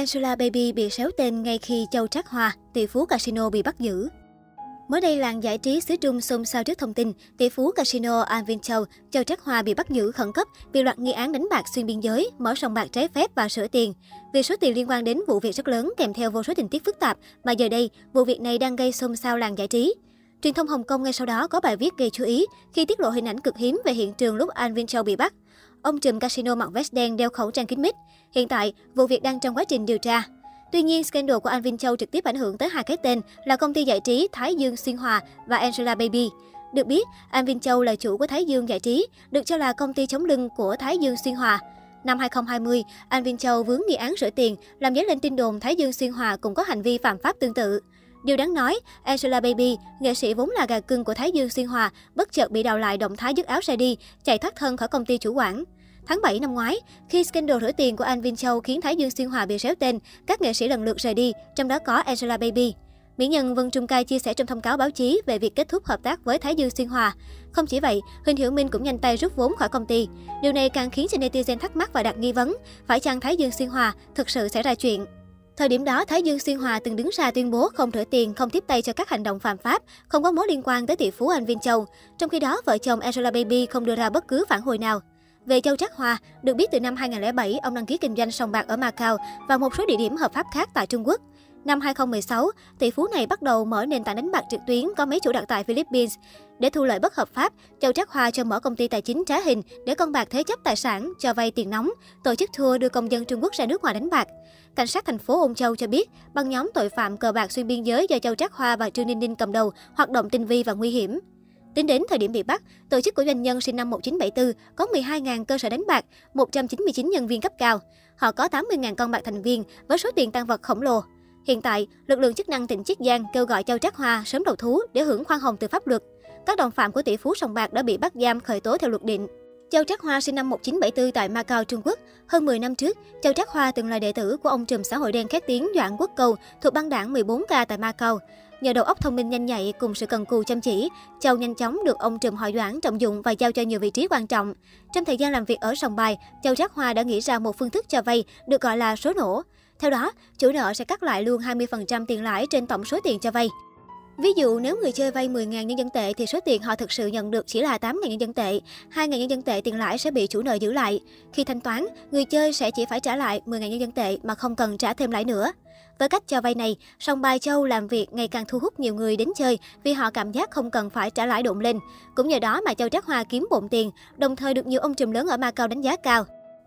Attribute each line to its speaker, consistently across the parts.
Speaker 1: Angela Baby bị xéo tên ngay khi Châu Trác Hoa, tỷ phú casino bị bắt giữ. Mới đây, làng giải trí xứ Trung xôn xao trước thông tin tỷ phú casino An Vin Châu, Châu Trác Hoa bị bắt giữ khẩn cấp vì loạt nghi án đánh bạc xuyên biên giới, mở sòng bạc trái phép và sửa tiền. Vì số tiền liên quan đến vụ việc rất lớn kèm theo vô số tình tiết phức tạp, mà giờ đây, vụ việc này đang gây xôn xao làng giải trí. Truyền thông Hồng Kông ngay sau đó có bài viết gây chú ý khi tiết lộ hình ảnh cực hiếm về hiện trường lúc An Vin Châu bị bắt. Ông trùm casino mặc vest đen đeo khẩu trang kín mít. Hiện tại, vụ việc đang trong quá trình điều tra. Tuy nhiên, scandal của An Vin Châu trực tiếp ảnh hưởng tới hai cái tên là công ty giải trí Thái Dương Xuyên Hòa và Angela Baby. Được biết, An Vin Châu là chủ của Thái Dương Giải trí, được cho là công ty chống lưng của Thái Dương Xuyên Hòa. Năm 2020, An Vin Châu vướng nghi án rửa tiền, làm dấy lên tin đồn Thái Dương Xuyên Hòa cũng có hành vi phạm pháp tương tự. Điều đáng nói, Angela Baby, nghệ sĩ vốn là gà cưng của Thái Dương Xuyên Hòa, bất chợt bị đào lại động thái dứt áo ra đi, chạy thoát thân khỏi công ty chủ quản. Tháng 7 năm ngoái, khi scandal rửa tiền của anh Vin Châu khiến Thái Dương Xuyên Hòa bị xéo tên, các nghệ sĩ lần lượt rời đi, trong đó có Angela Baby. Mỹ nhân Vân Trung Cai chia sẻ trong thông cáo báo chí về việc kết thúc hợp tác với Thái Dương Xuyên Hòa. Không chỉ vậy, Huỳnh Hiểu Minh cũng nhanh tay rút vốn khỏi công ty. Điều này càng khiến cho netizen thắc mắc và đặt nghi vấn, phải chăng Thái Dương Xuyên Hòa thực sự xảy ra chuyện? Thời điểm đó, Thái Dương Xuyên Hòa từng đứng ra tuyên bố không rửa tiền, không tiếp tay cho các hành động phạm pháp, không có mối liên quan tới tỷ phú Anh Vin Châu. Trong khi đó, vợ chồng Angela Baby không đưa ra bất cứ phản hồi nào. Về Châu Trác Hoa, được biết từ năm 2007, ông đăng ký kinh doanh sòng bạc ở Macau và một số địa điểm hợp pháp khác tại Trung Quốc. Năm 2016, tỷ phú này bắt đầu mở nền tảng đánh bạc trực tuyến có mấy chủ đặt tại Philippines. Để thu lợi bất hợp pháp, Châu Trác Hoa cho mở công ty tài chính trá hình để con bạc thế chấp tài sản, cho vay tiền nóng, tổ chức thua đưa công dân Trung Quốc ra nước ngoài đánh bạc. Cảnh sát thành phố Ôn Châu cho biết, băng nhóm tội phạm cờ bạc xuyên biên giới do Châu Trác Hoa và Trương Ninh Ninh cầm đầu hoạt động tinh vi và nguy hiểm. Tính đến thời điểm bị bắt, tổ chức của doanh nhân sinh năm 1974 có 12.000 cơ sở đánh bạc, 199 nhân viên cấp cao. Họ có 80.000 con bạc thành viên với số tiền tăng vật khổng lồ. Hiện tại, lực lượng chức năng tỉnh Chiết Giang kêu gọi Châu Trác Hoa sớm đầu thú để hưởng khoan hồng từ pháp luật. Các đồng phạm của tỷ phú sòng bạc đã bị bắt giam khởi tố theo luật định. Châu Trác Hoa sinh năm 1974 tại Macau, Trung Quốc. Hơn 10 năm trước, Châu Trác Hoa từng là đệ tử của ông trùm xã hội đen khét tiếng Doãn Quốc Cầu thuộc băng đảng 14K tại Macau. Nhờ đầu óc thông minh nhanh nhạy cùng sự cần cù chăm chỉ, Châu nhanh chóng được ông trùm họ Doãn trọng dụng và giao cho nhiều vị trí quan trọng. Trong thời gian làm việc ở sòng bài, Châu Trác Hoa đã nghĩ ra một phương thức cho vay được gọi là số nổ. Theo đó, chủ nợ sẽ cắt lại luôn 20% tiền lãi trên tổng số tiền cho vay. Ví dụ nếu người chơi vay 10.000 nhân dân tệ thì số tiền họ thực sự nhận được chỉ là 8.000 nhân dân tệ. 2.000 nhân dân tệ tiền lãi sẽ bị chủ nợ giữ lại. Khi thanh toán, người chơi sẽ chỉ phải trả lại 10.000 nhân dân tệ mà không cần trả thêm lãi nữa. Với cách cho vay này, sòng bài châu làm việc ngày càng thu hút nhiều người đến chơi vì họ cảm giác không cần phải trả lãi đụng lên. Cũng nhờ đó mà châu Trác Hoa kiếm bộn tiền, đồng thời được nhiều ông trùm lớn ở Macau đánh giá cao.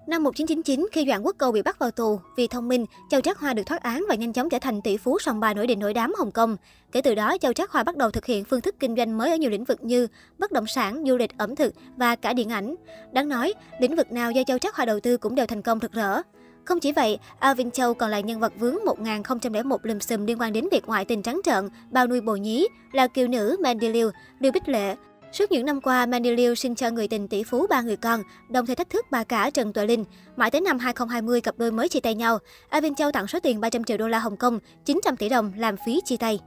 Speaker 1: Năm 1999, khi Doãn Quốc Cầu bị bắt vào tù, vì thông minh, Châu Trác Hoa được thoát án và nhanh chóng trở thành tỷ phú sòng bài nổi đình nổi đám Hồng Kông. Kể từ đó, Châu Trác Hoa bắt đầu thực hiện phương thức kinh doanh mới ở nhiều lĩnh vực như bất động sản, du lịch, ẩm thực và cả điện ảnh. Đáng nói, lĩnh vực nào do Châu Trác Hoa đầu tư cũng đều thành công rực rỡ. Không chỉ vậy, Alvin Châu còn là nhân vật vướng 1001 lùm xùm liên quan đến việc ngoại tình trắng trợn, bao nuôi bồ nhí, là kiều nữ Mandy Liu, Liu Bích Lệ, Suốt những năm qua, Mandy Liu sinh cho người tình tỷ phú ba người con, đồng thời thách thức bà cả Trần Tuệ Linh. Mãi tới năm 2020, cặp đôi mới chia tay nhau. Avin Châu tặng số tiền 300 triệu đô la Hồng Kông, 900 tỷ đồng làm phí chia tay.